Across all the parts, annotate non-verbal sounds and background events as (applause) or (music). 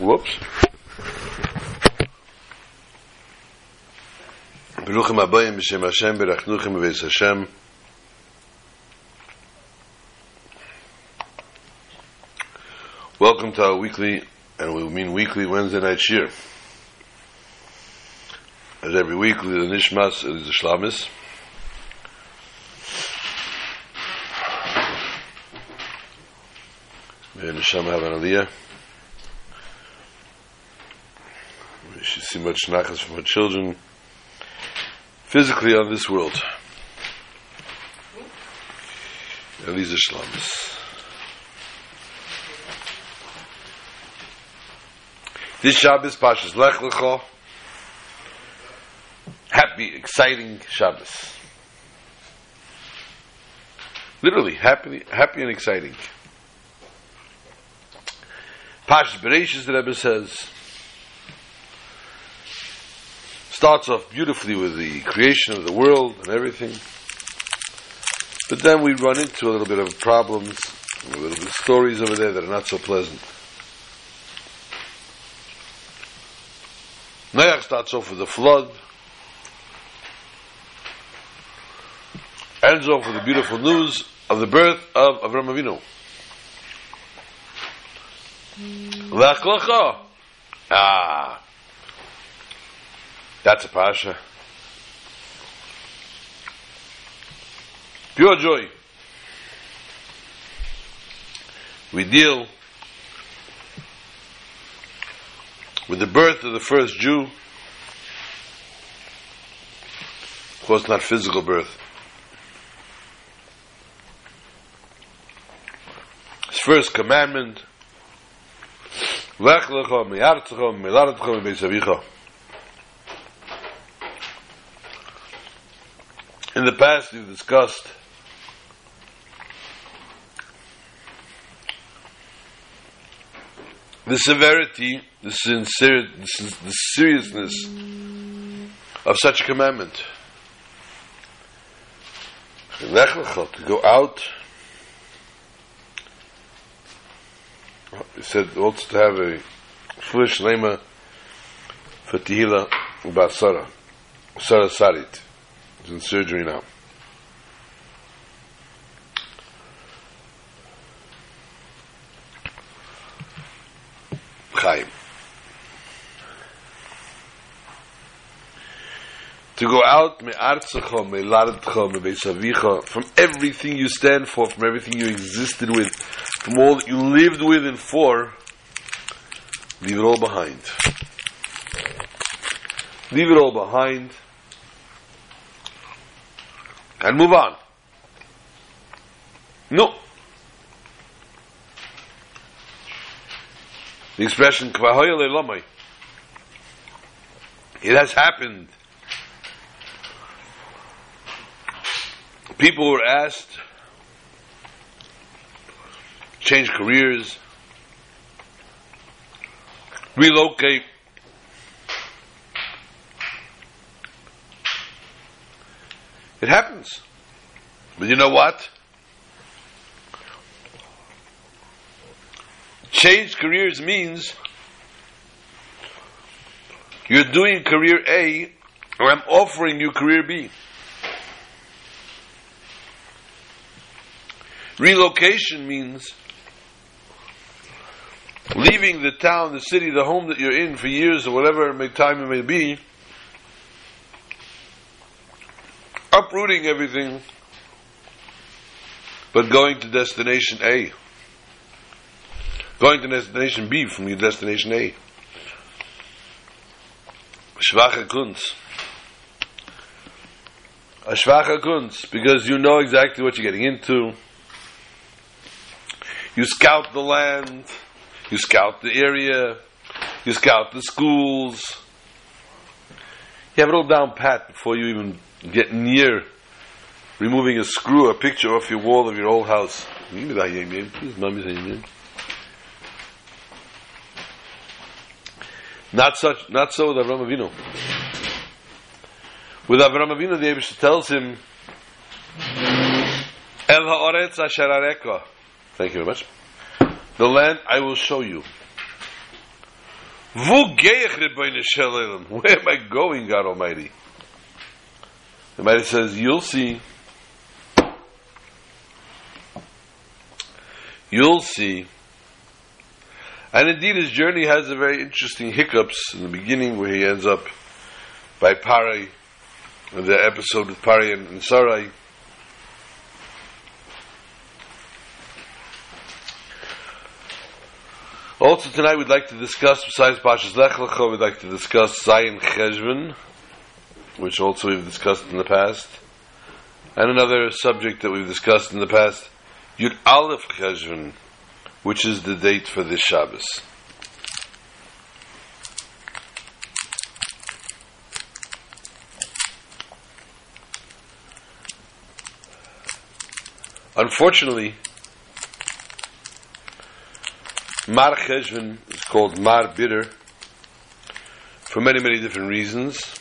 Whoops. Baruchim Abayim B'Shem Hashem Berachnuchim B'Beis Hashem Welcome to our weekly, and we mean weekly Wednesday night shir. As every weekly, the Nishmas is the Shlamis. May Nisham have an aliyah. We should see much nachas from our children physically on this world. Are Shlamis. This Shabbos, Pashas Lech happy, exciting Shabbos. Literally, happy, happy and exciting. Pashas Bereshis, the Rebbe says, starts off beautifully with the creation of the world and everything. But then we run into a little bit of problems, a little bit of stories over there that are not so pleasant. Noach starts off with the flood, ends off with the beautiful news of the birth of Avram Avinu. Lecha. Ah, that's a pasha. Pure joy. We deal with the birth of the first Jew. Of course, not physical birth. His first commandment. (sniffs) Lech. In the past, we've discussed the severity, the, sincere, the seriousness of such a commandment. To go out, he said also to have a foolish lema for Tehillah Basara, Sarah Sarit. In surgery now. Chaim. To go out from everything you stand for, from everything you existed with, from all that you lived with and for, leave it all behind. Leave it all behind and move on. No. The expression It has happened. People were asked change careers, relocate. It happens. But you know what? Change careers means you're doing career A, or I'm offering you career B. Relocation means leaving the town, the city, the home that you're in for years or whatever time it may be, uprooting everything, but going to destination A going to destination B from your destination A. Schwache Kunst. A schwache Kunst, because you know exactly what you're getting into. You scout the land, you scout the area, you scout the schools. You have it all down pat before you even get near removing a screw or a picture off your wall of your old house. Not such, not so with Avram Avinu. With Avram Avinu, the Abish tells him, El ha'oretz asher areka. Thank you very much. The land I will show you. (laughs) Where am I going, God Almighty? The Almighty says, you'll see. You'll see. And indeed, his journey has a very interesting hiccups in the beginning where he ends up by Parai, the episode with Parai and, and Sarai. Also tonight we'd like to discuss, besides Pashas Lech Lecha, we'd like to discuss Zayin Cheshvan, which also we've discussed in the past, and another subject that we've discussed in the past, Yud Aleph Cheshvan, which is the date for this Shabbos. Unfortunately, Mar Cheshvan is called Mar Bitter for many, many different reasons.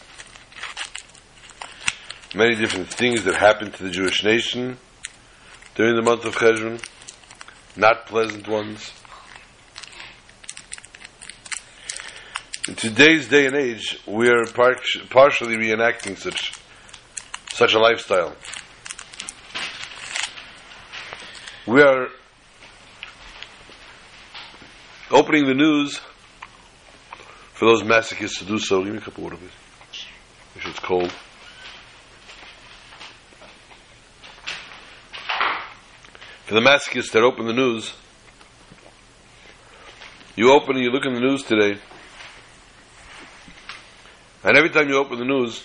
Many different things that happened to the Jewish nation during the month of Cheshvan, not pleasant ones. In today's day and age, we are par- partially reenacting such such a lifestyle. We are opening the news for those masochists to do so. Give me a cup of water, please. It's cold. For the masochists that open the news, you open and you look in the news today, and every time you open the news,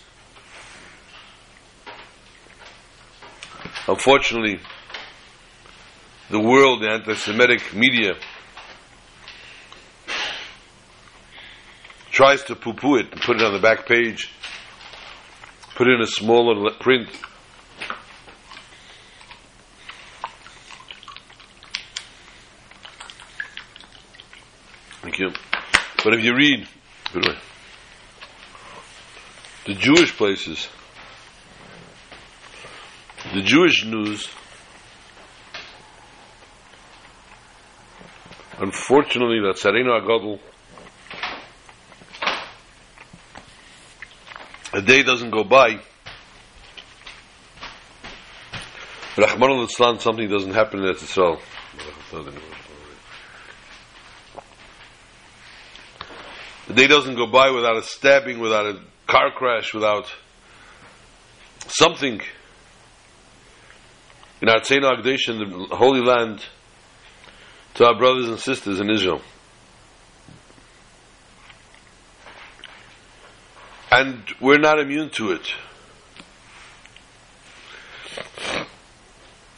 unfortunately, the world, the anti-Semitic media, tries to poo-poo it and put it on the back page, put it in a smaller print. But if you read the Jewish places, the Jewish news, unfortunately, that Sareno Agadol, a day doesn't go by, Rahman al something doesn't happen in Israel. Day doesn't go by without a stabbing, without a car crash, without something in our Tzena in the Holy Land to our brothers and sisters in Israel. And we're not immune to it.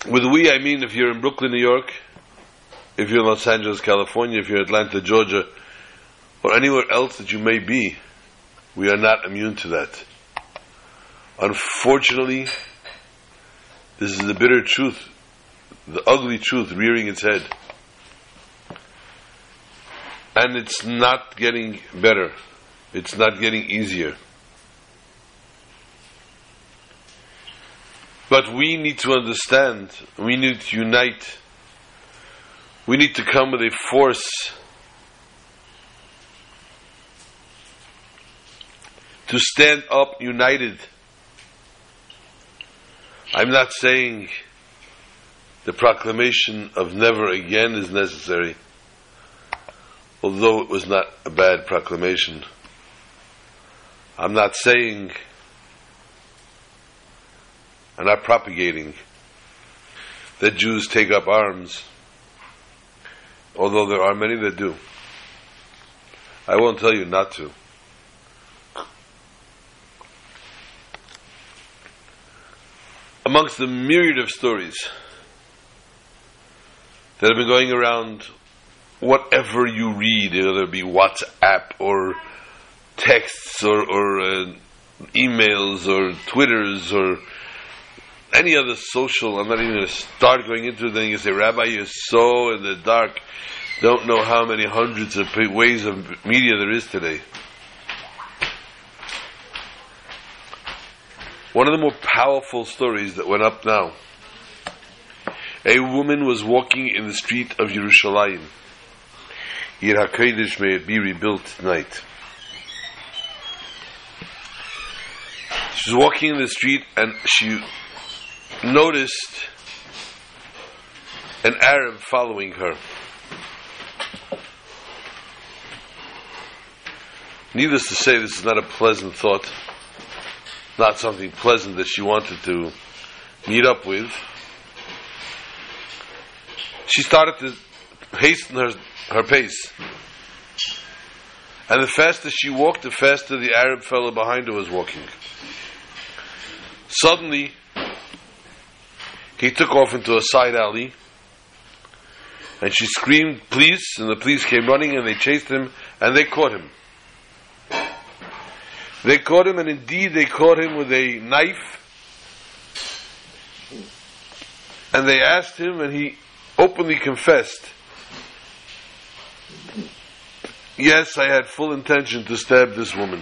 With we, I mean if you're in Brooklyn, New York, if you're in Los Angeles, California, if you're in Atlanta, Georgia, or anywhere else that you may be, we are not immune to that. Unfortunately, this is the bitter truth, the ugly truth rearing its head. And it's not getting better. It's not getting easier. But we need to understand, we need to unite, we need to come with a force to stand up united. I'm not saying the proclamation of never again is necessary, although it was not a bad proclamation. I'm not saying, I'm not propagating that Jews take up arms, although there are many that do. I won't tell you not to. Amongst the myriad of stories that have been going around, whatever you read, whether it be WhatsApp or texts or, or uh, emails or Twitters or any other social, I'm not even going to start going into it, then you say, Rabbi, you're so in the dark, don't know how many hundreds of ways of media there is today. One of the more powerful stories that went up now. A woman was walking in the street of Yerushalayim. Ir HaKodesh, may it be rebuilt tonight. She was walking in the street and she noticed an Arab following her. Needless to say, this is not a pleasant thought, not something pleasant that she wanted to meet up with. She started to hasten her, her pace. And the faster she walked, the faster the Arab fellow behind her was walking. Suddenly, he took off into a side alley, and she screamed, police, and the police came running and they chased him, and they caught him. They caught him, and indeed they caught him with a knife, and they asked him, and he openly confessed, Yes, I had full intention to stab this woman.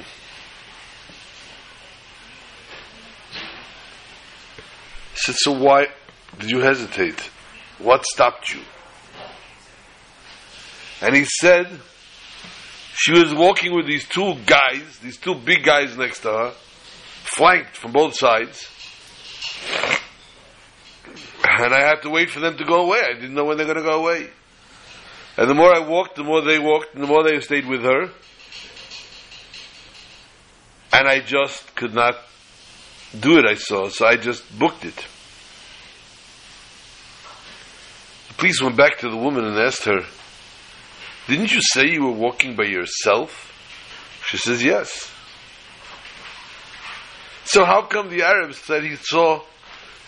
He said, So why did you hesitate? What stopped you? And he said, She was walking with these two guys, these two big guys next to her, flanked from both sides. And I had to wait for them to go away. I didn't know when they're going to go away. And the more I walked, the more they walked, and the more they stayed with her. And I just could not do it, I saw, so I just booked it. The police went back to the woman and asked her, Didn't you say you were walking by yourself? She says, Yes. So how come the Arabs said he saw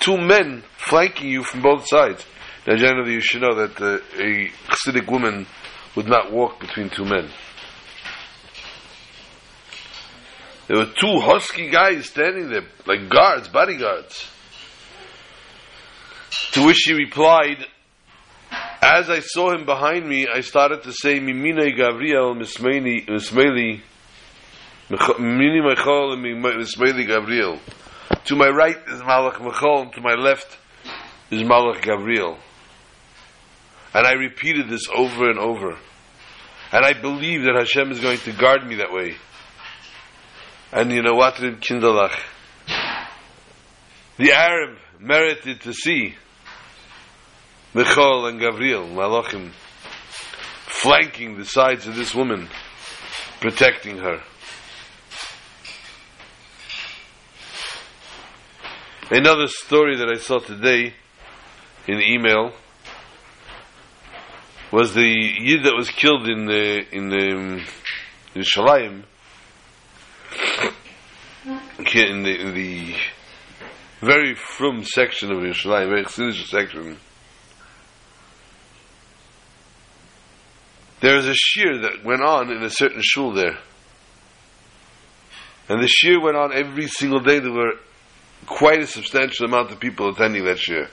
two men flanking you from both sides? Now, generally, you should know that uh, a Hasidic woman would not walk between two men. There were two husky guys standing there, like guards, bodyguards. To which she replied, As I saw him behind me, I started to say, Mimine Gabriel, Mismeli, Mini Michal, and Mismeli Gabriel. To my right is Malach Michal, and to my left is Malach Gabriel. And I repeated this over and over. And I believe that Hashem is going to guard me that way. And you know what, Kindalach? The Arab merited to see Michal and Gabriel, Malachim, flanking the sides of this woman, protecting her. Another story that I saw today in email was the Yid that was killed in the in the in Shalayim in the, in the very frum section of Yerushalayim, very Chassidish section. There was a shir that went on in a certain shul there. And the shir went on every single day. There were quite a substantial amount of people attending that shir.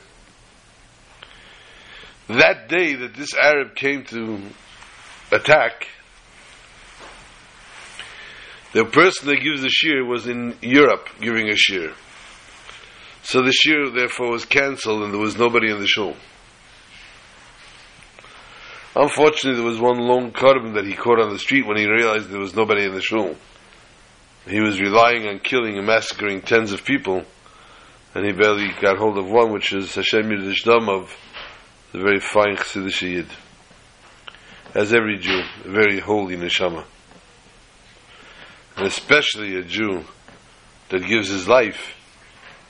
That day that this Arab came to attack, the person that gives the shir was in Europe giving a shir. So the shir therefore was cancelled and there was nobody in the shul. Unfortunately, there was one lone korban that he caught on the street when he realized there was nobody in the shul. He was relying on killing and massacring tens of people, and he barely got hold of one, which is Hashem Yidish Dam of the very fine Chassidish Yid. As every Jew, a very holy neshama. And especially a Jew that gives his life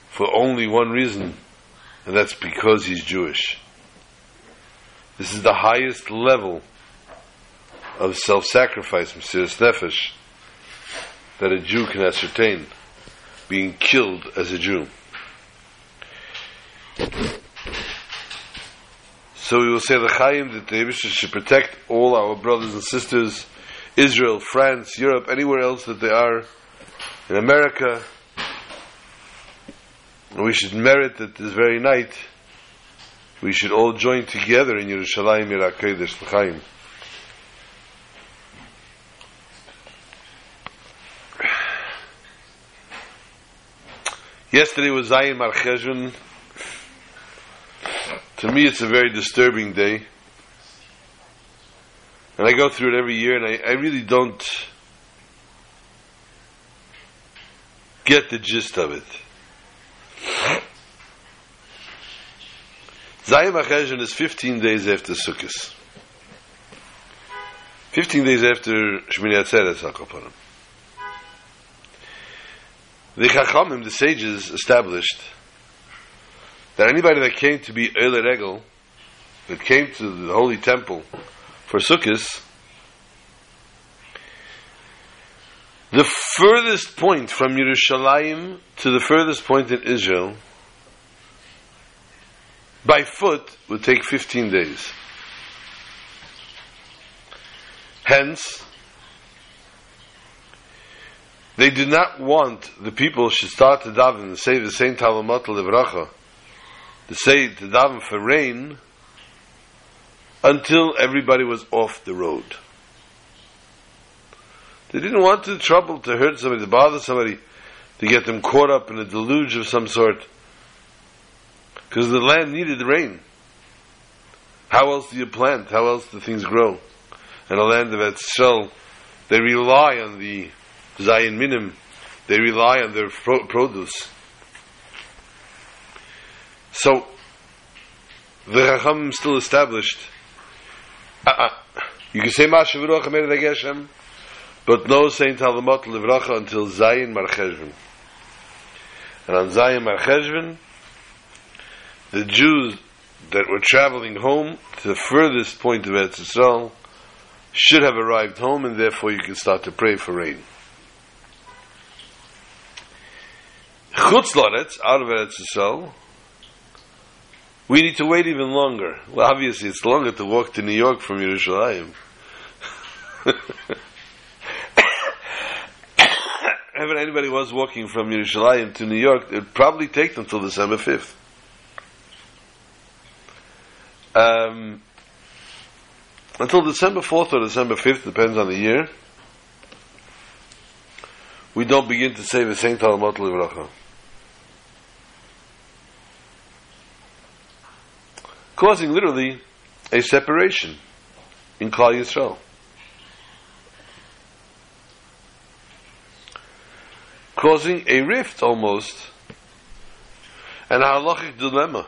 for only one reason, and that's because he's Jewish. This is the highest level of self-sacrifice, Mesiras Nefesh, that a Jew can ascertain, being killed as a Jew. So we will say the Chaim that the Yibishter should protect all our brothers and sisters, Israel, France, Europe, anywhere else that they are, in America. We should merit that this very night we should all join together in Yerushalayim Yirakodesh L'chaim. Yesterday was Zayin Marcheshvan. To me, it's a very disturbing day. And I go through it every year, and I, I really don't get the gist of it. Zayim HaCheshvan is 15 days after Sukkot. 15 days after Shmini Atzeres HaKapanim. The Chachamim, the sages, established that anybody that came to be Eile Regel, that came to the Holy Temple for Sukkot, the furthest point from Yerushalayim to the furthest point in Israel by foot would take 15 days. Hence, they did not want the people should start to daven and say the same Talamat Levracha, to say to daven for rain, until everybody was off the road. They didn't want the trouble to hurt somebody, to bother somebody, to get them caught up in a deluge of some sort. Because the land needed rain. How else do you plant? How else do things grow? And a land of Etzshel, they rely on the Zayin Minim, they rely on their pro- produce. So, the Chacham still established, uh-uh. you can say Masha V'rocha Mered HaGeshem, but no saying Talamot Livracha until Zayin Marcheshvan. And on Zayin Marcheshvan, the Jews that were traveling home to the furthest point of Eretz Yisrael should have arrived home, and therefore you can start to pray for rain. Chutz Loretz, out of Eretz Yisrael, we need to wait even longer. Well, obviously, it's longer to walk to New York from Yerushalayim. (coughs) If anybody was walking from Yerushalayim to New York, it would probably take them till December 5th. Um, until December 4th or December 5th, depends on the year, we don't begin to say the same Talmud Livracha. Causing literally a separation in Klal Yisrael. Causing a rift almost, and a halachic dilemma.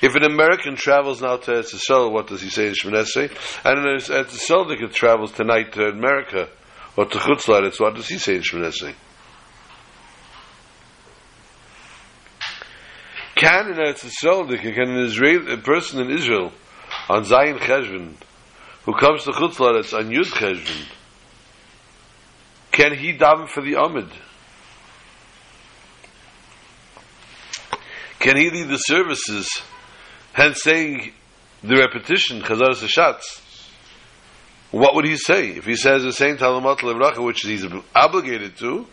If an American travels now to Eretz what does he say in Esrei? And an Eretz that travels tonight to America or to Chutz what does he say in Shemoneh Can an Eretz can an Israel, a person in Israel on Zayin Cheshvan who comes to Chutz on Yud Cheshvan, can he daven for the Amid? Can he lead the services hence saying the repetition, Chazar Sashatz, what would he say? If he says the same Talamat Levracha, which he's obligated to,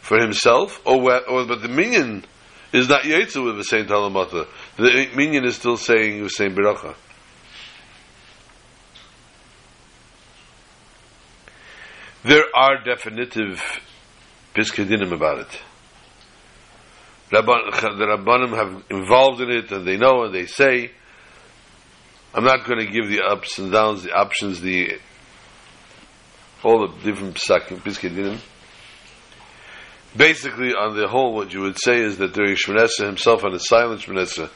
for himself, or, or but the minyan is not Yetzu with the same Talamat. The minyan is still saying the same Beracha. There are definitive Piskadinim about it. Rabban, the Rabbanim have involved in it and they know and they say, I'm not going to give the ups and downs, the options, the all the different psakim, Basically, on the whole, what you would say is that during Shmonesa himself, on his silent Shmonesa,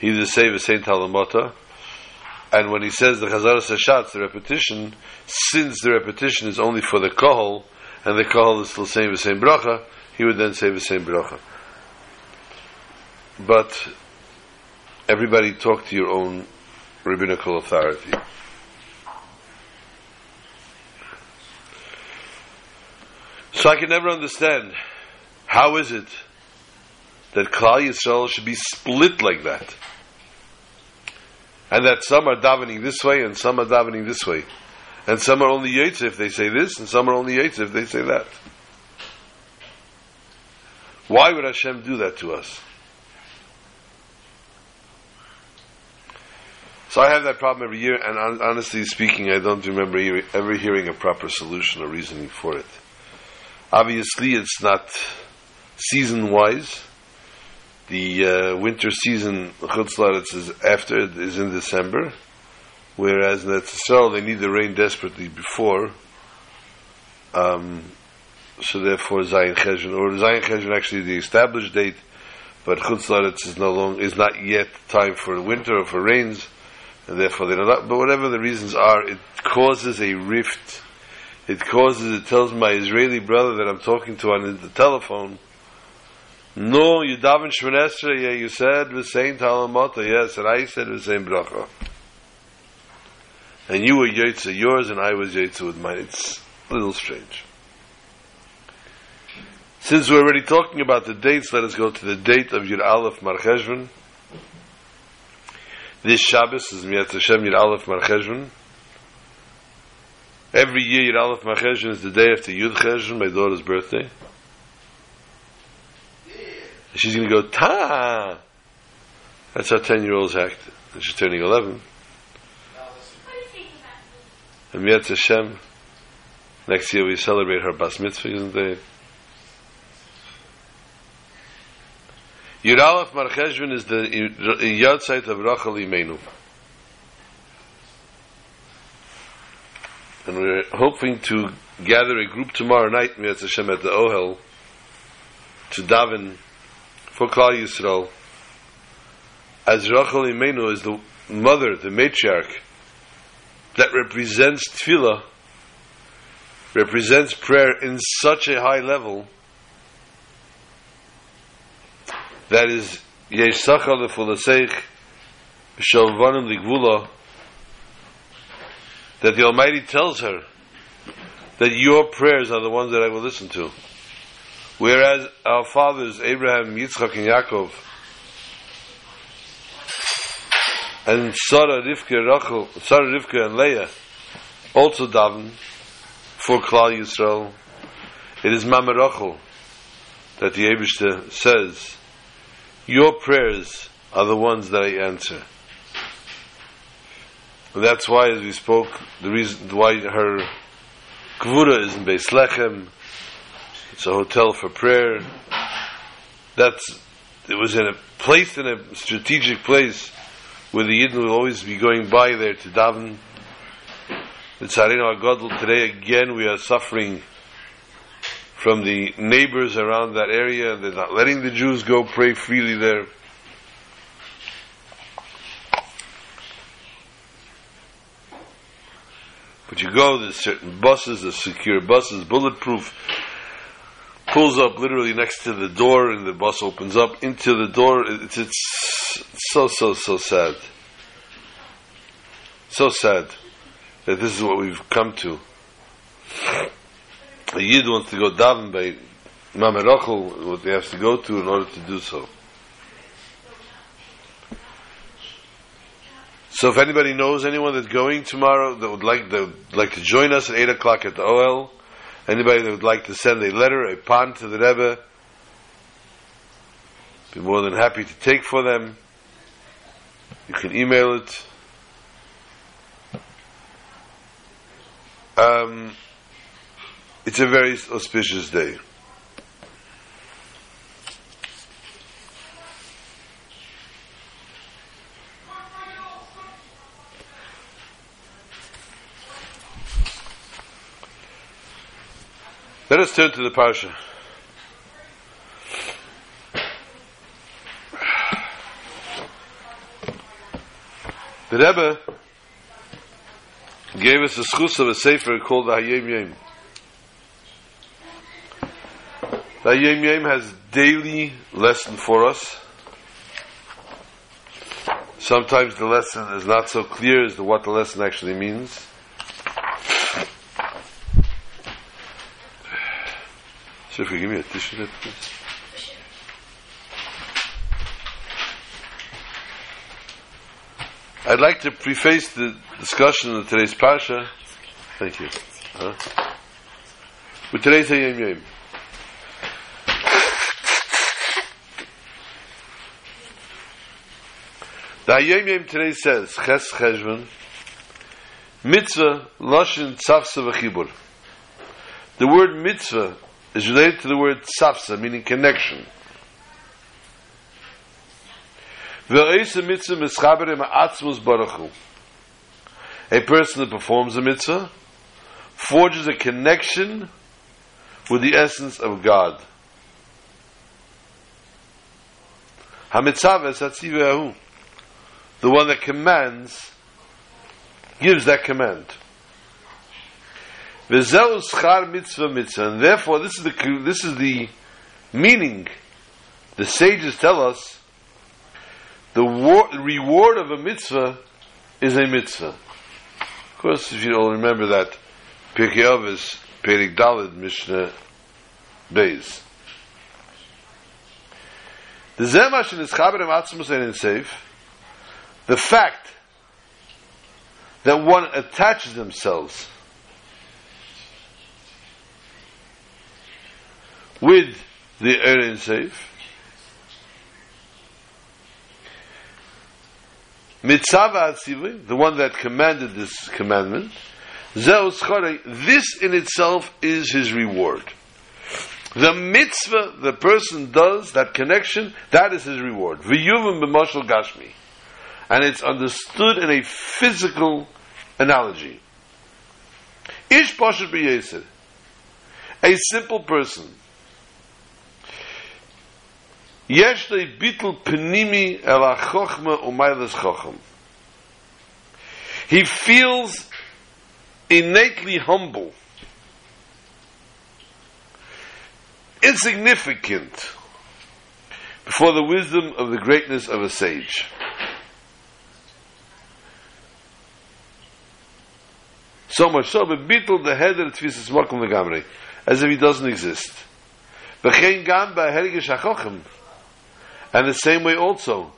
he did say the Saint Talamota, and when he says the Chazar Sashatz, the repetition, since the repetition is only for the Kohol, and the Kohol is still saying the same bracha, he would then say the same bracha but everybody talk to your own rabbinical authority. So I can never understand how is it that Klal Yisrael should be split like that, and that some are davening this way and some are davening this way, and some are only yates if they say this, and some are only yates if they say that. Why would Hashem do that to us? So I have that problem every year, and honestly speaking, I don't remember ever hearing a proper solution or reasoning for it. Obviously, it's not season-wise. The uh, winter season, Chutzlaretz is after is in December, whereas in Etzisrael they need the rain desperately before. Um, so therefore Zayin Cheshvan, or Zayin Cheshvan actually the established date, but Chutz Laretz is no long, is not yet time for winter or for rains, and therefore they're not, but whatever the reasons are, it causes a rift. It causes, it tells my Israeli brother that I'm talking to on the telephone, no, you daven Shmonesra, yeah, you said the same Talamata, yes, and I said the same bracha. And you were Yotze yours, and I was Yotze with mine. It's a little strange. Since we're already talking about the dates, let us go to the date of Yud Aleph Mar Cheshvan. This Shabbos is Miyat Hashem Yud Aleph Mar Cheshvan. Every year Yud Aleph Mar Cheshvan is the day after Yud Cheshvan, my daughter's birthday. She's going to go, Ta! That's how 10 year olds act. And she's turning 11. And Miyat Hashem, next year we celebrate her Bas Mitzvah, isn't it? Yud Aleph is the yahrzeit of Rachel Imenu. And we're hoping to gather a group tomorrow night, Miyat Hashem, at the Ohel, to daven for Klal Yisrael, as Rachel Imenu is the mother, the matriarch, that represents tefillah, represents prayer in such a high level that is Yeshacha lefulasech b'shalvanim ligvula that the Almighty tells her that your prayers are the ones that I will listen to. Whereas our fathers, Abraham, Yitzchak, and Yaakov, and Sarah, Rivka, Rachel, Sarah, Rivka, and Leah, also daven for Klal Yisrael. It is Mama Rachel that the Abishta says, Your prayers are the ones that I answer. And that's why, as we spoke, the reason why her Kvura is in Beis Lechem, it's a hotel for prayer. That's it was in a place in a strategic place where the Yidden will always be going by there to daven. The Tzarino Agadol today again we are suffering from the neighbors around that area. They're not letting the Jews go pray freely there. But you go, there's certain buses, there's secure buses, bulletproof pulls up literally next to the door and the bus opens up into the door. It's, it's so, so, so sad. So sad that this is what we've come to. A Yid wants to go daven by Rachel, what he has to go to in order to do so. So if anybody knows anyone that's going tomorrow that would like that would like to join us at eight o'clock at the Ohel, Anybody that would like to send a letter, a pan to the Rebbe, be more than happy to take for them. You can email it. Um, it's a very auspicious day. Let us turn to the parsha. The Rebbe gave us a schus of a sefer called the Hayom Yom. The Hayom Yom has daily lesson for us. Sometimes the lesson is not so clear as to what the lesson actually means. So if you give me a tissue there, please. I'd like to preface the discussion of today's Parsha. Thank you. Huh? With today's Hayom Yom. The Hayom Yom today says, Ches Cheshvan, Mitzvah, Lashon, Tzavsa, V'chibur. The word mitzvah is related to the word safsa, meaning connection. mitzvah mischaber im atzmus baruchu. A person that performs a mitzvah forges a connection with the essence of God. Hamitzaves hatzivahu. The one that commands gives that command. V'zeu schar mitzvah mitzvah. And therefore, this is the, this is the meaning. The sages tell us the war, reward of a mitzvah is a mitzvah. Of course, if you all remember that, Pirkei Avos, Perik Dalid, Mishnah Beis. The zemash in Ischaber Atzmus and Seif, the fact that one attaches themselves with the Erin Seif, Mitzvah Atzivli, the one that commanded this commandment, Zeus this in itself is his reward. The mitzvah the person does, that connection, that is his reward. V'yuvim b'mashal gashmi. And it's understood in a physical analogy. Ish pashat b'yesed. A simple person. Yesh bitul penimi el ha-chochma u'maylas chocham. He feels innately humble, insignificant before the wisdom of the greatness of a sage. So much so, but bittul the head of tfisas makom legamrei, as if he doesn't exist. V'chein gam ba'herigish hachochim, and the same way also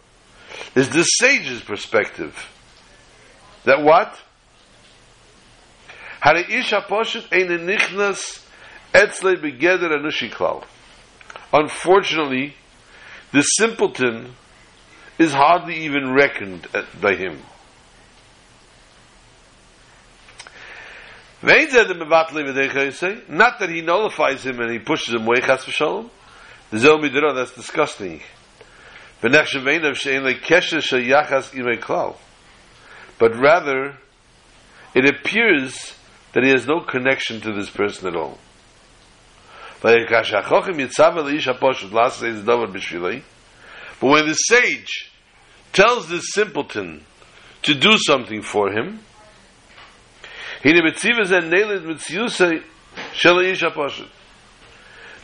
is the sage's perspective. That what? Hare ish haposhet ein nichnas etzle begeder anushi klal. Unfortunately, the simpleton is hardly even reckoned by him. Not that he nullifies him and he pushes him away, chas v'shalom. The zel midra, that's disgusting. But rather, it appears that he has no connection to this person at all. But when the sage tells this simpleton to do something for him,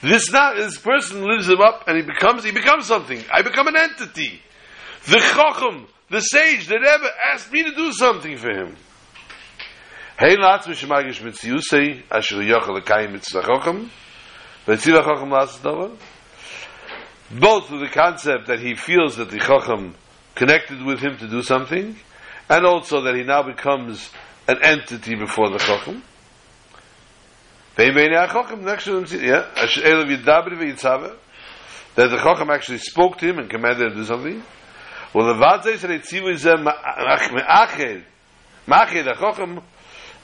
this now, this person lives him up and he becomes he becomes something. I become an entity. The chacham, the sage, the Rebbe asked me to do something for him. Hey latz mish magish mit yusei asher yochel kayim mit tzachochem vetzil chochem las davar both with the concept that he feels that the chochem connected with him to do something and also that he now becomes an entity before the chochem Veimene ha-chochem next to him, yeah, asher elav yidabri v'yitzave, that the chochem actually spoke to him and commanded him to do something. Well, the vadzei said, "Etzivu zeh ma'ached, ma'ached ha-chochem,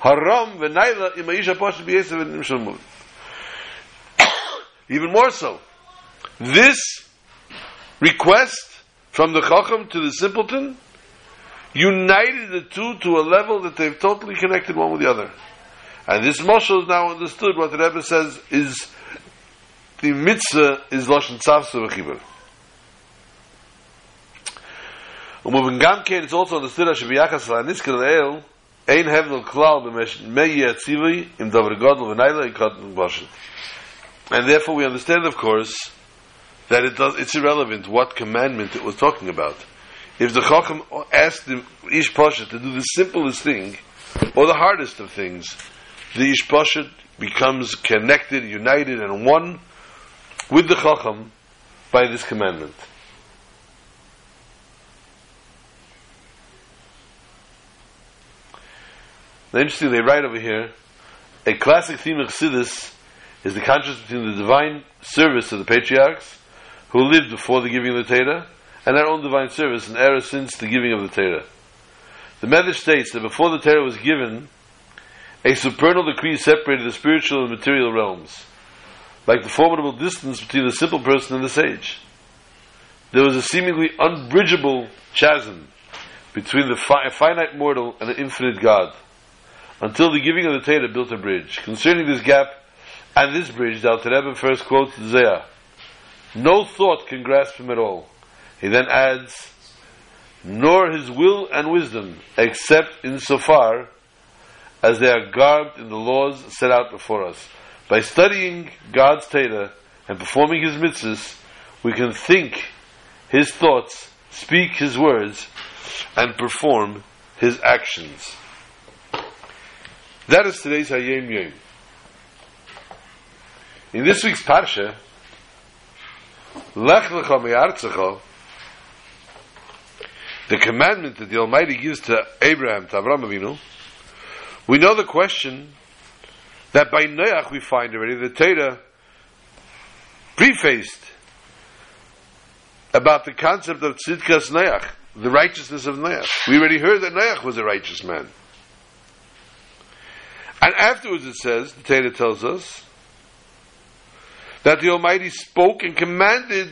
Haram v'naila imaisha pasha b'yesev and (coughs) Even more so, this request from the Chacham to the simpleton united the two to a level that they've totally connected one with the other. And this Moshe is now understood what the Rebbe says is the mitzvah is Lashon Tzavsa v'chibur. Um, it's also understood that Shabiyachas la'niskir le'el ein hevnel klal b'mesh meyi atzivi im davar gadol v'nayla ikot b'shet. And therefore we understand, of course, that it does, it's irrelevant what commandment it was talking about. If the Chacham asked the Ish to do the simplest thing, or the hardest of things, the Ish becomes connected, united, and one with the Chacham by this commandment. Now, interesting, they write over here, a classic theme of Chassidus is the contrast between the divine service of the patriarchs who lived before the giving of the Torah and their own divine service in era since the giving of the Torah. The Medrash states that before the Torah was given, a supernal decree separated the spiritual and material realms, like the formidable distance between the simple person and the sage. There was a seemingly unbridgeable chasm between the fi- finite mortal and the infinite God. Until the giving of the Torah built a bridge. Concerning this gap and this bridge, the Alter Rebbe first quotes Zeh. No thought can grasp him at all. He then adds, nor his will and wisdom, except insofar as they are garbed in the laws set out before us. By studying God's Torah and performing His mitzvahs, we can think His thoughts, speak His words, and perform His actions. That is today's Hayom Yom. In this week's Parsha, Lech Lecha Me'artzecha, the commandment that the Almighty gives to Abraham, to Avinu, we know the question that by Noach we find already the Torah prefaced about the concept of Tzidkas Noach, the righteousness of Noach. We already heard that Noach was a righteous man. And afterwards it says, the Torah tells us, that the Almighty spoke and commanded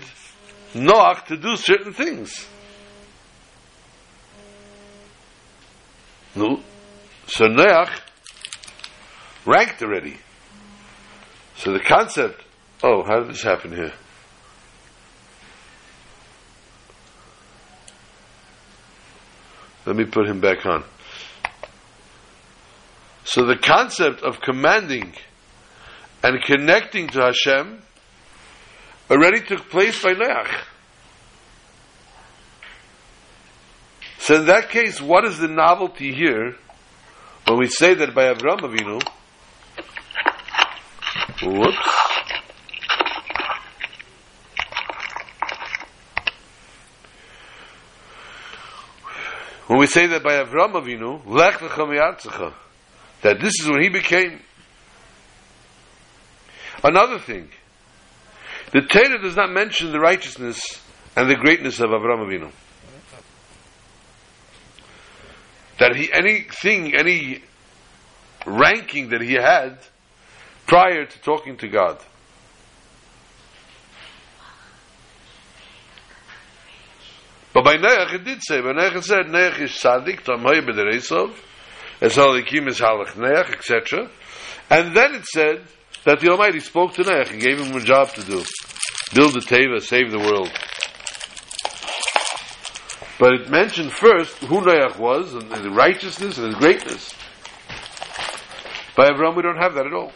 Noach to do certain things. No. So Noach ranked already. So the concept, oh, how did this happen here? Let me put him back on. So the concept of commanding and connecting to Hashem already took place by Noach. So in that case, what is the novelty here when we say that by Avram Avinu? Whoops. When we say that by Avram Avinu, Lech Lecha that this is when he became. Another thing, the Torah does not mention the righteousness and the greatness of Avram Avinu. That he anything, any ranking that he had prior to talking to God. But by Neach it did say, by Neach it said, Neach is Sadik, Tamhoy B'dereisov, Esalikim is Halach Neach, etc. And then it said that the Almighty spoke to Neach and gave him a job to do. Build the Teva, save the world. But it mentioned first who Neach was, and his righteousness and his greatness. By Abraham we don't have that at all.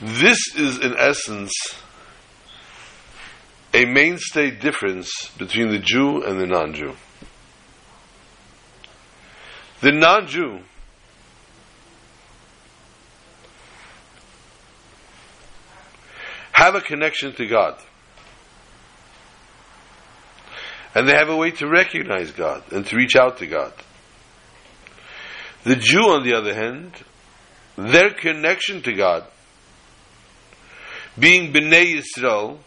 This is in essence a mainstay difference between the Jew and the non-Jew. The non-Jew have a connection to God. And they have a way to recognize God and to reach out to God. The Jew, on the other hand, their connection to God, being Bnei Yisrael,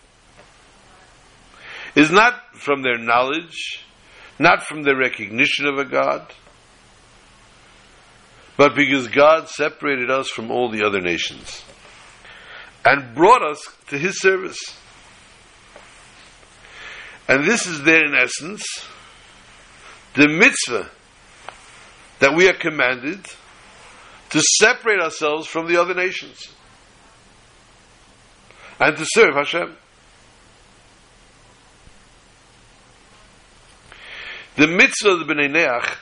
is not from their knowledge, not from their recognition of a God, but because God separated us from all the other nations and brought us to His service. And this is there in essence the mitzvah that we are commanded to separate ourselves from the other nations and to serve Hashem. The mitzvah of the Bnei Neach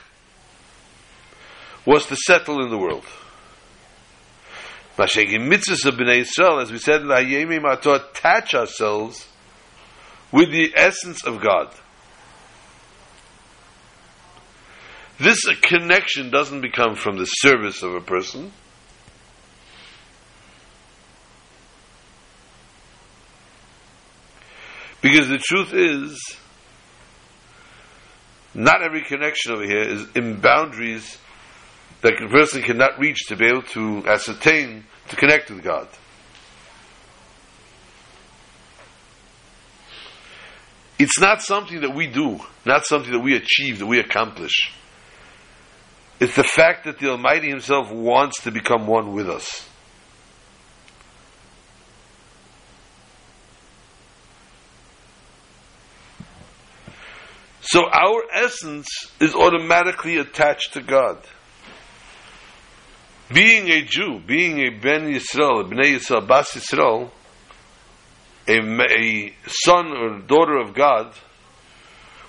was to settle in the world. Mashegin mitzvahs of Bnei Israel, as we said in the are to attach ourselves with the essence of God. This connection doesn't become from the service of a person. Because the truth is, not every connection over here is in boundaries that a person cannot reach to be able to ascertain to connect with God. It's not something that we do, not something that we achieve, that we accomplish. It's the fact that the Almighty Himself wants to become one with us. So our essence is automatically attached to God. Being a Jew, being a Ben Yisrael, a Bnei Yisrael, Bas Yisrael, a, a son or daughter of God,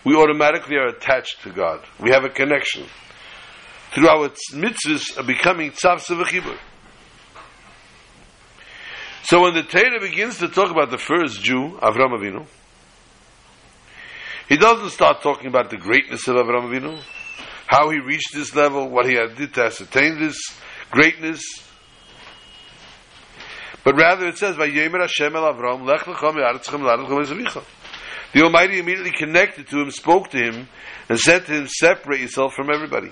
we automatically are attached to God. We have a connection. Through our mitzvahs of becoming tzavs v'chibur. So when the Torah begins to talk about the first Jew, Avram Avinu, he doesn't start talking about the greatness of Avram Avinu, how he reached this level, what he had did to ascertain this greatness. But rather it says, "Vayemer Hashem el Avram, lech lecham me'aretzchem The Almighty immediately connected to him, spoke to him, and said to him, "Separate yourself from everybody."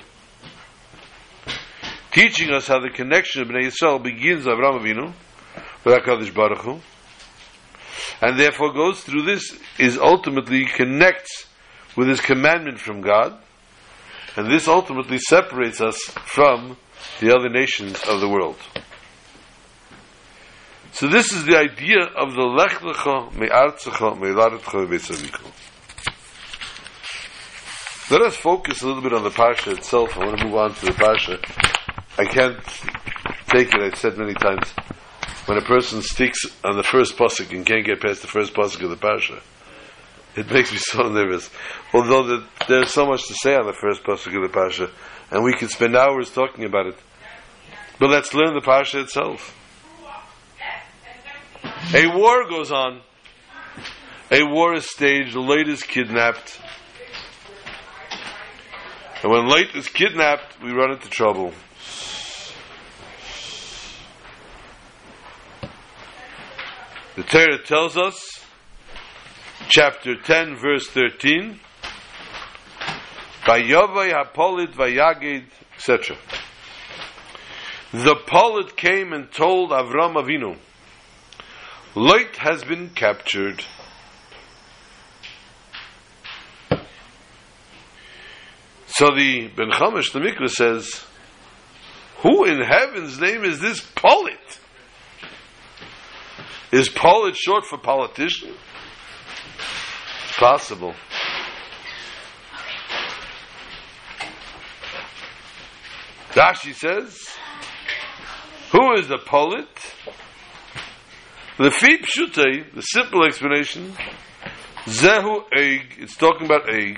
Teaching us how the connection of Bnei Yisrael begins Avram Avinu, with Hakadosh Baruch Hu, and therefore goes through this is ultimately connects with his commandment from God, and this ultimately separates us from the other nations of the world. So this is the idea of the Lech Lecha Me'artzecha Me'laretcha Ve'tzaviko. Let us focus a little bit on the Parsha itself. I want to move on to the Parsha. I can't take it, I've said many times when a person sticks on the first pasuk and can't get past the first pasuk of the parsha, it makes me so nervous. Although the, there's so much to say on the first pasuk of the parsha, and we could spend hours talking about it. But let's learn the parsha itself. A war goes on. A war is staged. The Lot is kidnapped. And when Lot is kidnapped, we run into trouble. The Torah tells us, chapter 10, verse 13, Vayovay hapolit vayagid, etc. The polit came and told Avram Avinu, Lot has been captured. So the Ben Chamish, the Mikra says, Who in heaven's name is this polit? Is polit short for politician? Possible. Rashi says, Who is the polit? The feet pshutei, the simple explanation, Zehu Eig, it's talking about Eig.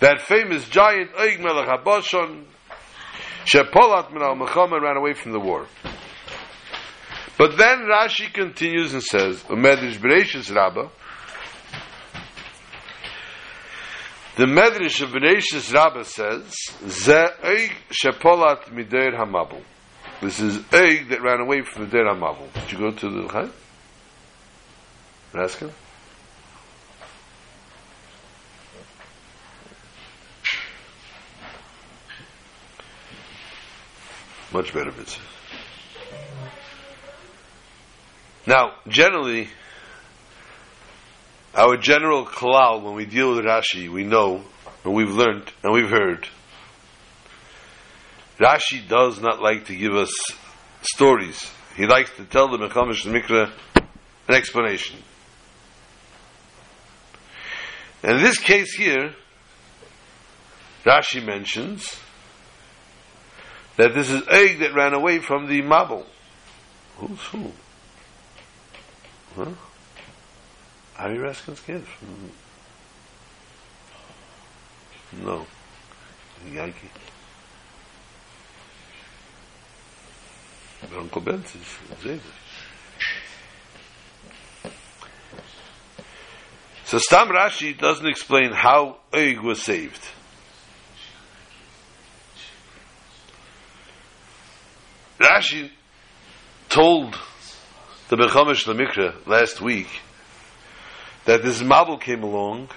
That famous giant Eig Melech HaBashon, Shepolat min al ran away from the war. But then Rashi continues and says, "The Medrash Bereshis Rabbah, the Medrash of Bereshis Rabbah says, Ze Eig Shepolat Mider Hamabel. This is egg that ran away from the Der Hamabel. Did you go to the Chaim? Ask him. Much better, Mitzvah. Now, generally, our general kalal, when we deal with Rashi, we know, and we've learned, and we've heard, Rashi does not like to give us stories. He likes to tell the Mechamish Mikra an explanation. In this case here, Rashi mentions that this is egg that ran away from the Mabul. Who's who? Huh? Harry Raskin's kid? Hmm. No. Yankee. So Stam Rashi doesn't explain how Eig was saved. Rashi told the Bechamish Lamikra last week that this Mabul came along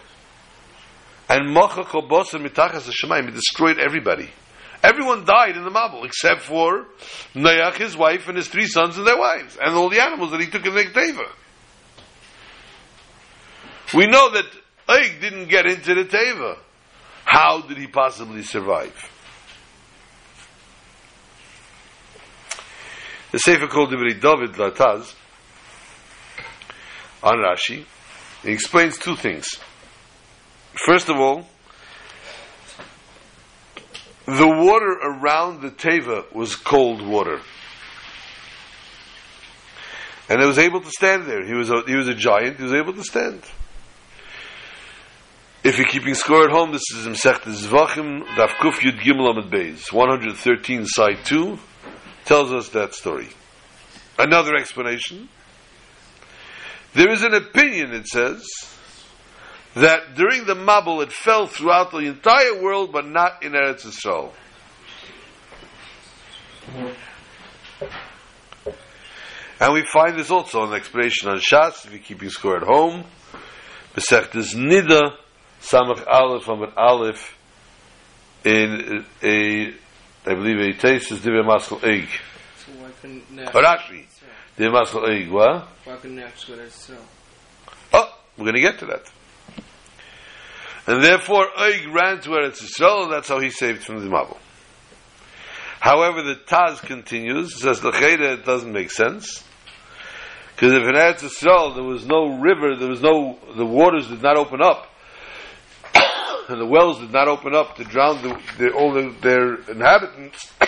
and Mocha Kobosa Mitachas Hashemayim, he destroyed everybody. Everyone died in the Mabul except for Noach, his wife, and his three sons and their wives, and all the animals that he took in the Teva. We know that Eig didn't get into the Teva. How did he possibly survive? The Sefer called Divrei David Lataz on Rashi, he explains two things. First of all, the water around the Teva was cold water. And it was able to stand there. He was a, he was a giant, he was able to stand. If you're keeping score at home, this is Msech Zvachim, Daf Kuf Yud Gimel Amid Beis, 113, side 2, tells us that story. Another explanation. There is an opinion, it says, that during the Mabul it fell throughout the entire world, but not in Eretz Yisrael. And we find this also an explanation on Shas, if you're keeping score at home. Besechtes Nida, Samach Aleph, Amid Aleph, in a, I believe a taste is Divya Maskal Egg. So why couldn't? Rashi, Divya Maskal what? Why couldn't go to? Oh, we're going to get to that. And therefore, Oig ran to Eretz Yisrael, and that's how he saved from the Mabul. However, the Taz continues, says, L'cheira, it doesn't make sense. Because if in Eretz Yisrael there was no river, there was no, the waters did not open up, (coughs) and the wells did not open up to drown the, the, all the, their inhabitants, (coughs)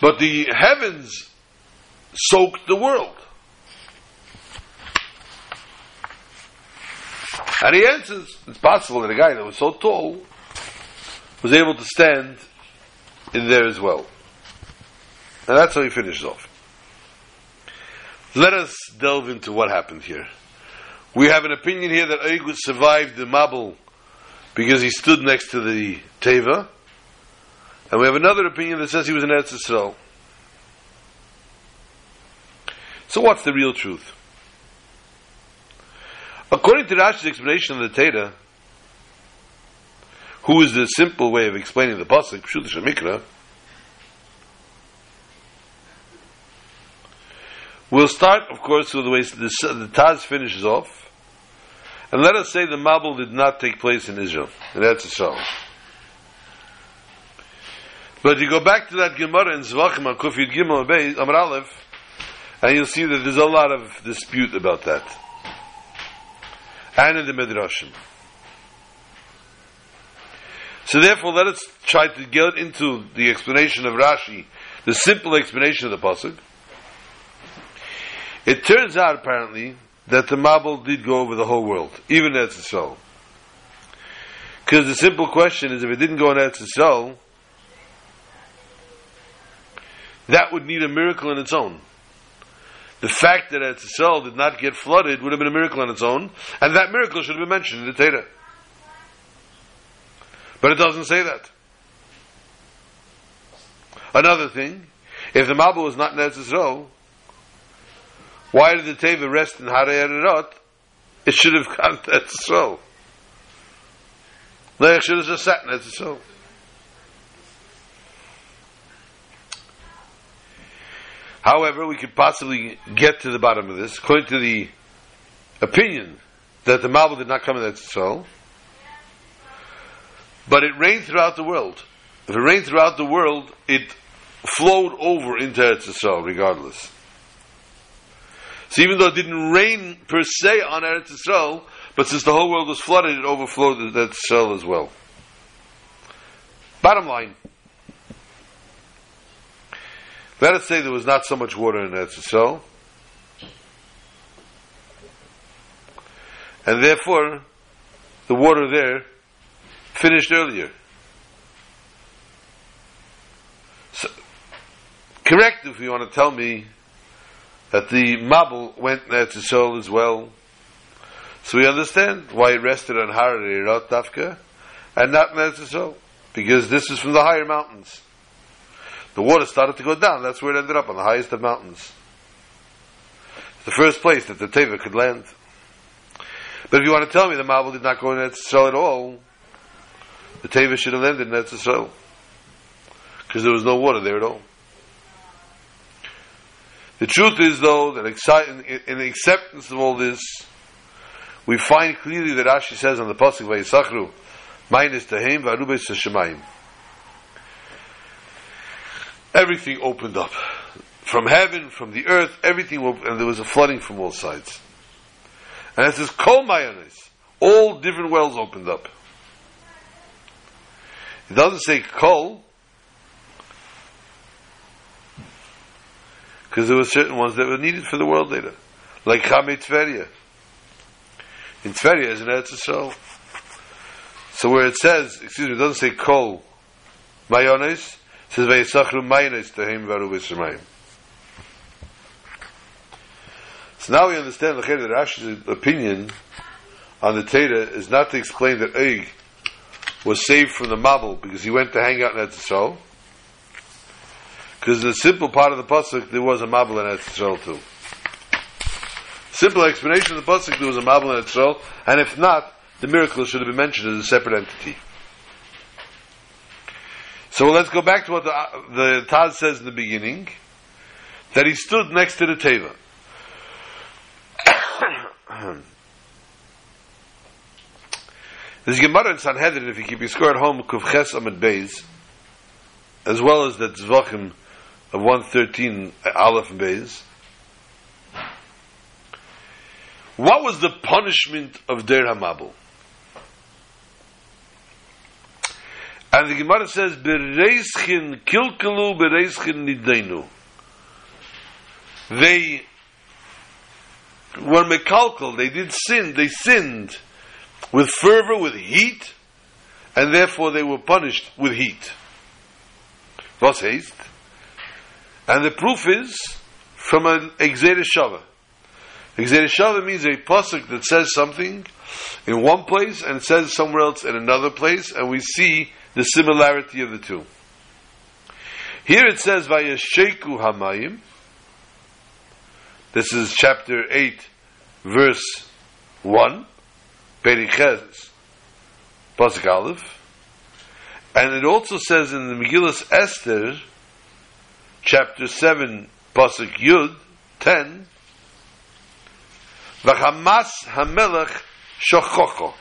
but the heavens soaked the world. And he answers, it's possible that a guy that was so tall was able to stand in there as well. And that's how he finishes off. Let us delve into what happened here. We have an opinion here that Eigut survived the Mabul because he stood next to the Teva. And we have another opinion that says he was an Eretz Yisrael. So what's the real truth? According to Rashi's explanation of the Teda, who is the simple way of explaining the pasuk, Pshut Shemikra, we'll start, of course, with the way the, the Taz finishes off, and let us say the Mabul did not take place in Israel, and that's Israel. But you go back to that Gemara in Zvachim on Kufid Gimel Amar Aleph, and you'll see that there's a lot of dispute about that and in the Midrashim. So therefore, let us try to get into the explanation of Rashi, the simple explanation of the pasuk. It turns out, apparently, that the Mabul did go over the whole world, even Eretz Yisrael. Because the simple question is, if it didn't go in Eretz Yisrael, that would need a miracle in its own. The fact that Eretz Yisrael did not get flooded would have been a miracle on its own, and that miracle should have been mentioned in the Torah. But it doesn't say that. Another thing, if the Mabul was not in Eretz why did the Teva rest in Harei Ararat? It should have gone (laughs) to Eretz Yisrael. Leich should have just sat in. However, we could possibly get to the bottom of this, according to the opinion that the Mabul did not come in Eretz but it rained throughout the world. If it rained throughout the world, it flowed over into Eretz Yisrael, regardless. So even though it didn't rain per se on Eretz Yisrael, but since the whole world was flooded, it overflowed Eretz Yisrael as well. Bottom line. Let us say there was not so much water in Eretz Yisrael, and therefore the water there finished earlier. So, correct if you want to tell me that the Mabul went in Eretz Yisrael as well. So we understand why it rested on Harari Dafka and not in Eretz Yisrael, because this is from the higher mountains the water started to go down. That's where it ended up, on the highest of mountains. the first place that the Teva could land. But if you want to tell me the Mabul did not go in Eretz at all, the Teva should have landed in Eretz. Because there was no water there at all. The truth is, though, that in the acceptance of all this, we find clearly that Rashi says on the Pasuk, Vayisachru, minus Tehim, Varubes Shemayim everything opened up. From heaven, from the earth, everything and there was a flooding from all sides. And it says kol mayonis. All different wells opened up. It doesn't say kol, because there were certain ones that were needed for the world later, like Chamei Tveria. In Tveria is an Eretz Yisrael. So where it says, excuse me, it doesn't say kol mayonis, it says mayonis tehim varu. So now we understand the that Rashi's opinion on the Torah is not to explain that Eig was saved from the Mabul because he went to hang out in Eretz Yisrael. Because the simple part of the pasuk there was a Mabul in Eretz Yisrael too. Simple explanation of the pasuk there was a Mabul in Eretz Yisrael, and if not, the miracle should have been mentioned as a separate entity. So let's go back to what the, uh, the Taz says in the beginning, that he stood next to the Teva. (coughs) There's Gemara in Sanhedrin, if you keep your score at home, Kuvches Amid Beis, as well as the Tzvachim of 113, Aleph Beis. What was the punishment of Der Hamabel? And the Gemara says, Bereischin kilkelu, bereischin nidainu. They were mekalkal, they did sin, they sinned with fervor, with heat, and therefore they were punished with heat. Was haste? And the proof is from an Gezeira Shava. Gezeira Shava means a pasuk that says something in one place and says somewhere else in another place, and we see the similarity of the two. Here it says Vayasheku Hamayim. This is chapter 8, verse 1. Perichez, Pasuk Aleph. And it also says in the Megillah Esther, chapter 7, Pasuk Yud, 10, V'chamas hamelech shochocho.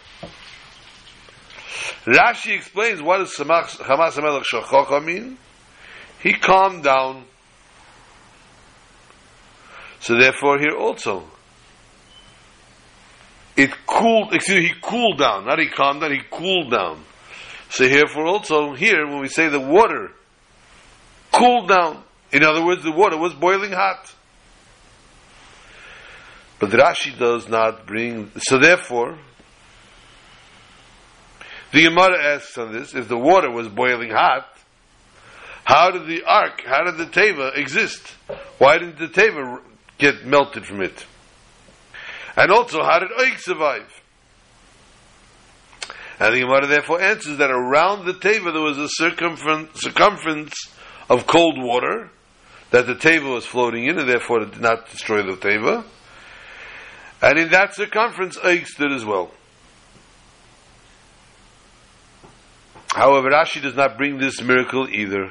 Rashi explains what does Hamas hamelech shochocho mean? He calmed down. So therefore here also, it cooled, excuse me, he cooled down, not he calmed down, he cooled down. So therefore also here, when we say the water cooled down, in other words, the water was boiling hot. But Rashi does not bring, so therefore, the Gemara asks on this, if the water was boiling hot, how did the ark, how did the teva exist? Why didn't the teva get melted from it? And also, how did Oik survive? And the Gemara therefore answers that around the teva there was a circumference, circumference of cold water that the teva was floating in, and therefore it did not destroy the teva. And in that circumference, Oik stood as well. However, Rashi does not bring this miracle either.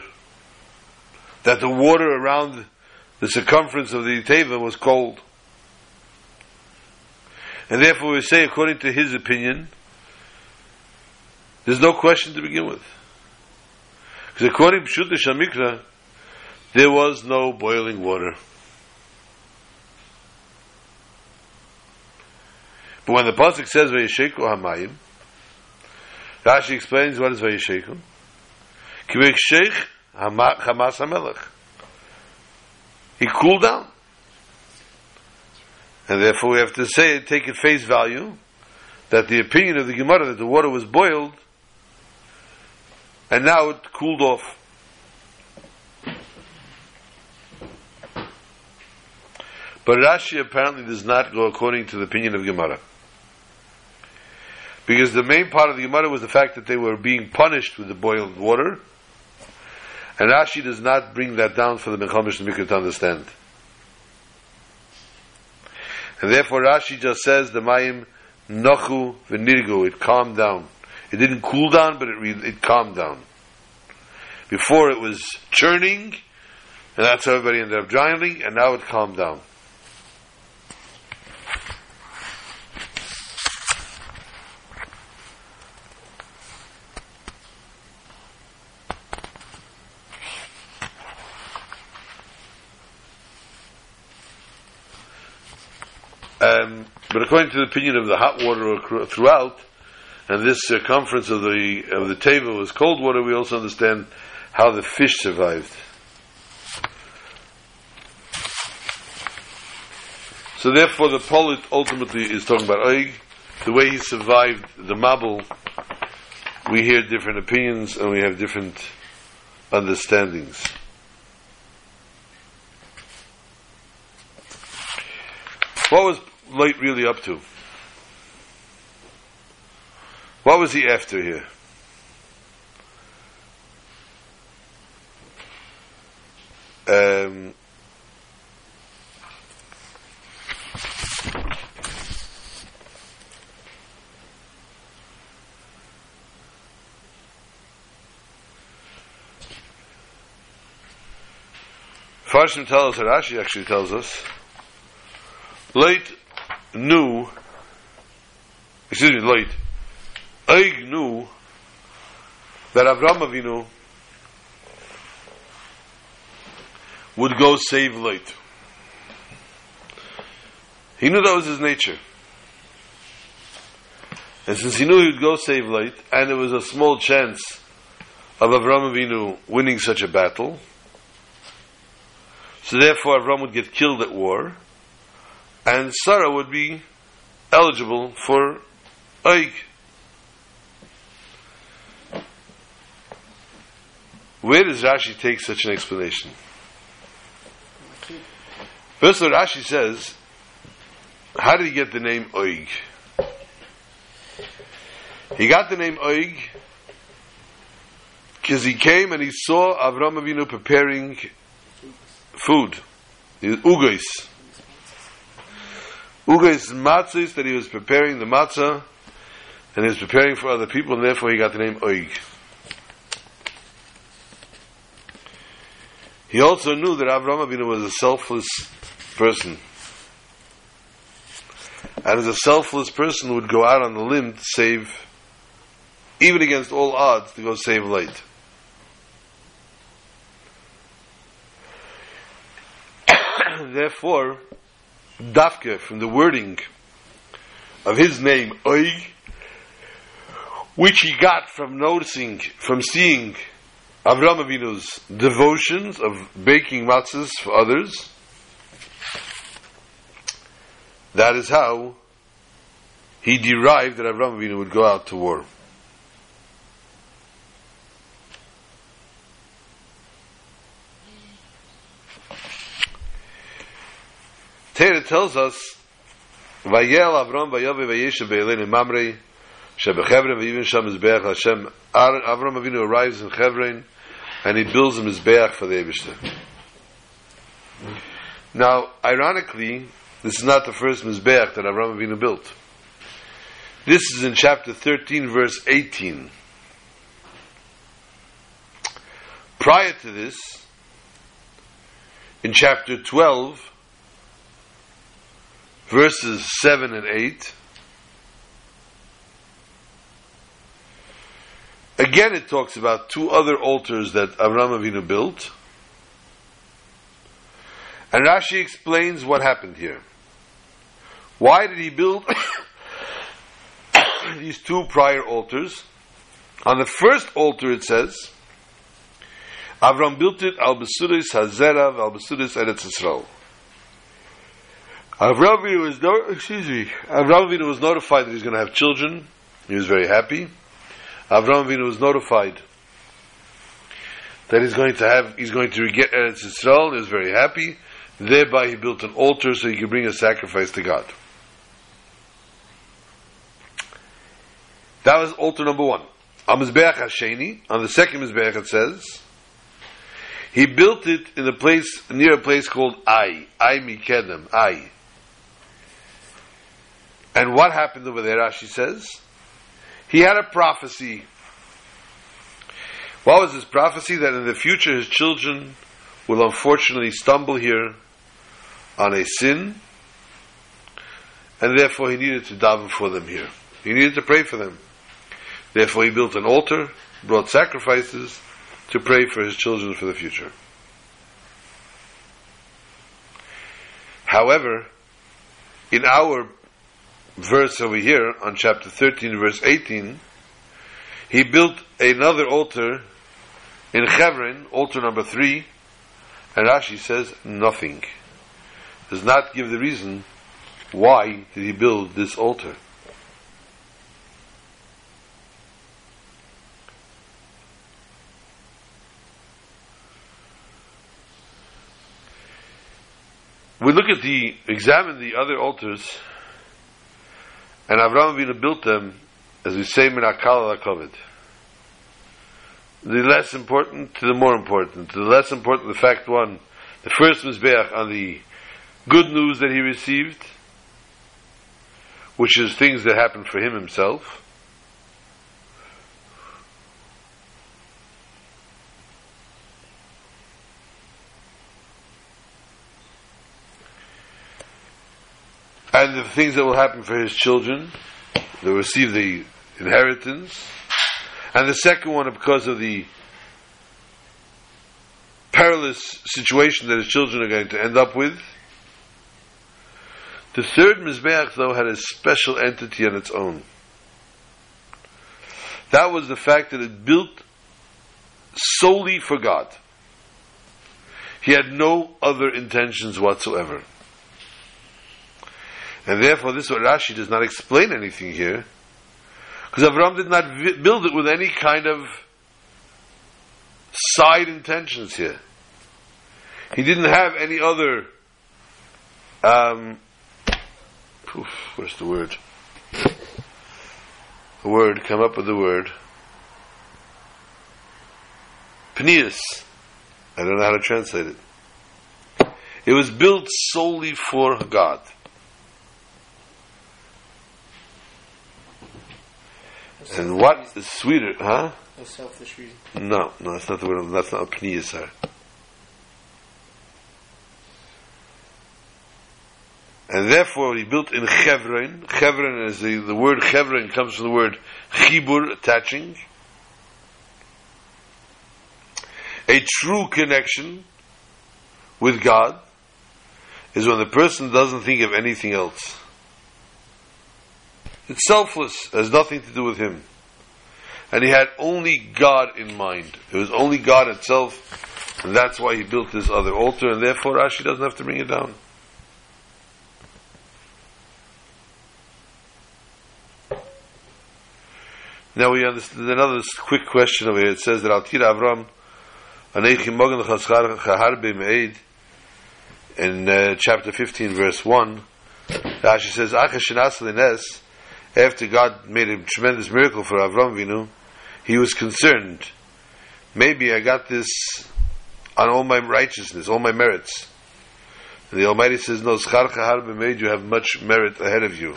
That the water around the circumference of the teva was cold. And therefore we say, according to his opinion, there's no question to begin with. Because according to Pshut Shamikra, there was no boiling water. But when the Pasuk says Vayesheku Hamayim, Rashi explains what is Vayesheku. Kivek Sheikh Hamas HaMelech. He cooled down. And therefore we have to say, take at face value, that the opinion of the Gemara that the water was boiled, and now it cooled off. But Rashi apparently does not go according to the opinion of Gemara. Because the main part of the Gemara was the fact that they were being punished with the boiled water, and Rashi does not bring that down for the Mechamish Mikra to understand. And therefore Rashi just says the Mayim Nochu v'nirgu, it calmed down. It didn't cool down, but it, re- it calmed down. Before it was churning, and that's how everybody ended up drowning, and now it calmed down. Um, but according to the opinion of the hot water throughout, and this uh, circumference of the of the table was cold water, we also understand how the fish survived. So therefore, the polit ultimately is talking about Oig, the way he survived the Mabul. We hear different opinions and we have different understandings. What was Lot really up to? What was he after here? Um, Farshim tells us, Rashi actually tells us, Lot knew, excuse me, Lot, Oig knew that Avram Avinu would go save Lot. He knew that was his nature. And since he knew he would go save Lot, and there was a small chance of Avram Avinu winning such a battle, so therefore Avram would get killed at war, and Sarah would be eligible for Oig. Where does Rashi take such an explanation? First of all, Rashi says, how did he get the name Oig? He got the name Oig because he came and he saw Avram Avinu preparing food. Ugos. Ugos matzahs that he was preparing the matzah and he was preparing for other people and therefore he got the name Oig. He also knew that Avram Avinu was a selfless person. And as a selfless person would go out on the limb to save, even against all odds, to go save Lot. (coughs) Therefore, Dafke, from the wording of his name, Oig, which he got from noticing, from seeing Avram Avinu's devotions of baking matzahs for others, that is how he derived that Avram Avinu would go out to war. Torah tells us, "Vayel Avram vayove vayeshev be'eleni mamrei shebechevron v'yivin sham mizbeach Hashem." Avram Avinu arrives in Chevron and he builds a mizbeach for the Eibushter. Now, ironically, this is not the first mizbeach that Avram Avinu built. This is in chapter 13, verse 18. Prior to this, in chapter 12, verses 7 and 8, again it talks about two other altars that Avram Avinu built. And Rashi explains what happened here. Why did he build (coughs) these two prior altars? On the first altar it says, Avram built it al Besuris Hazerav al Besuris Eretz Yisrael. Avram Avinu was no, excuse me. Was notified that he's going to have children. He was very happy. Avram Avinu was notified that he's going to have, he's going to get Eretz Yisrael. He was very happy. Thereby, he built an altar so he could bring a sacrifice to God. That was altar number one. On Mizbeach Hasheni, on the second Mizbeach it says, he built it in a place, near a place called Ai. Ai Mikedem. Ai. And what happened over there, Rashi says? He had a prophecy. What was his prophecy? That in the future his children will unfortunately stumble here on a sin, and therefore he needed to daven for them here. He needed to pray for them. Therefore he built an altar, brought sacrifices to pray for his children for the future. However, in our verse over here on chapter 13, verse 18, he built another altar in Hebron, altar number three, and Rashi says nothing. Does not give the reason why did he build this altar. We look at the, examine the other altars, and Avraham Avinu built them, as we say, min akal kovid. The less important to the more important. The less important, the fact one, the first mizbeach on the good news that he received, which is things that happened for him himself. And the things that will happen for his children, they'll receive the inheritance. And the second one, because of the perilous situation that his children are going to end up with. The third Mizbeach, though, had a special entity on its own. That was the fact that it built solely for God. He had no other intentions whatsoever. And therefore, this Rashi does not explain anything here, because Avram did not vi- build it with any kind of side intentions here. He didn't have any other. Um, poof, the word? The word, come up with the word. Pneus. I don't know how to translate it. It was built solely for God. And what is sweeter, huh? No selfish reason. No, no, that's not the word. That's not pniyas are. And therefore, he built in Chevron. Chevron is the, the word Chevron comes from the word chibur, attaching. A true connection with God is when the person doesn't think of anything else. It's selfless, It has nothing to do with him. And he had only God in mind. It was only God itself, and that's why he built this other altar, and therefore Rashi doesn't have to bring it down. Now we understand another quick question over here. It says that Altir Avram, in uh, chapter 15, verse 1, Rashi says, after God made a tremendous miracle for Avram Vinu, he was concerned. Maybe I got this on all my righteousness, all my merits. And the Almighty says, No, Schar Chahar made you have much merit ahead of you.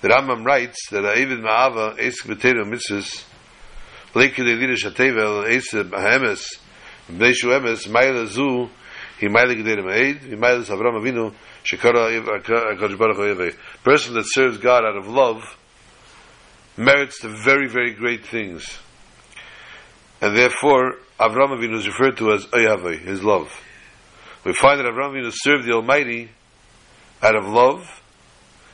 The Rambam writes that Avid Ma'ava, Esek B'Teru Mitzvahs, Leike Le'lira Shatevel, Esek Haemes, Bnei Emes, Maila Zu, He Maila G'Derim Eid, He Maila Avram Avinu, Shekara HaKadosh Baruch Hu Person that serves God out of love merits the very, very great things. And therefore, Avram Avinu is referred to as Oyave, his love. We find that Avram Avinu served the Almighty out of love.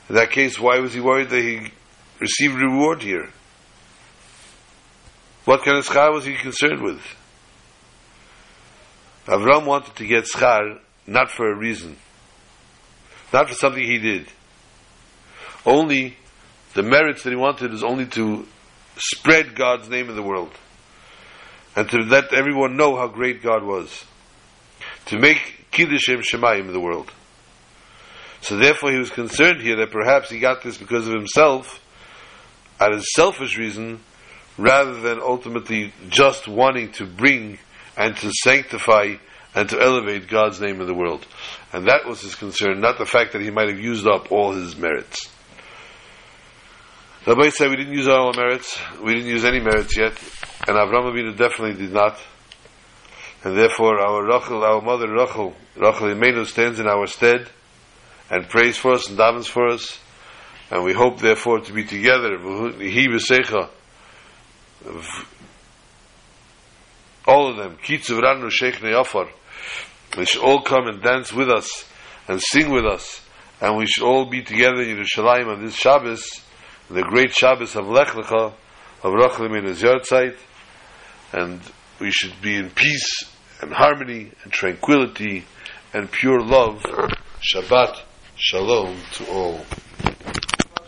In that case, why was he worried that he received reward here? What kind of schar was he concerned with? Avram wanted to get schar not for a reason, not for something he did. Only the merits that he wanted is only to spread God's name in the world and to let everyone know how great God was. To make Kiddushim Shemayim in the world. So therefore he was concerned here that perhaps he got this because of himself, out of selfish reason, rather than ultimately just wanting to bring and to sanctify and to elevate God's name in the world. And that was his concern, not the fact that he might have used up all his merits. Rabbi said we didn't use all our merits, we didn't use any merits yet, and Avram Avinu definitely did not. And therefore our Rachel, our mother Rachel, Rachel Imenu stands in our stead and prays for us and davens for us. And we hope therefore to be together. All of them. Kitzuv ranu sheikh ne'afar. They should all come and dance with us and sing with us and we should all be together in Yerushalayim on this Shabbos, the great Shabbos of Lech Lecha, of Rachel in his and we should be in peace and harmony and tranquility and pure love. Shabbat Shalom to all.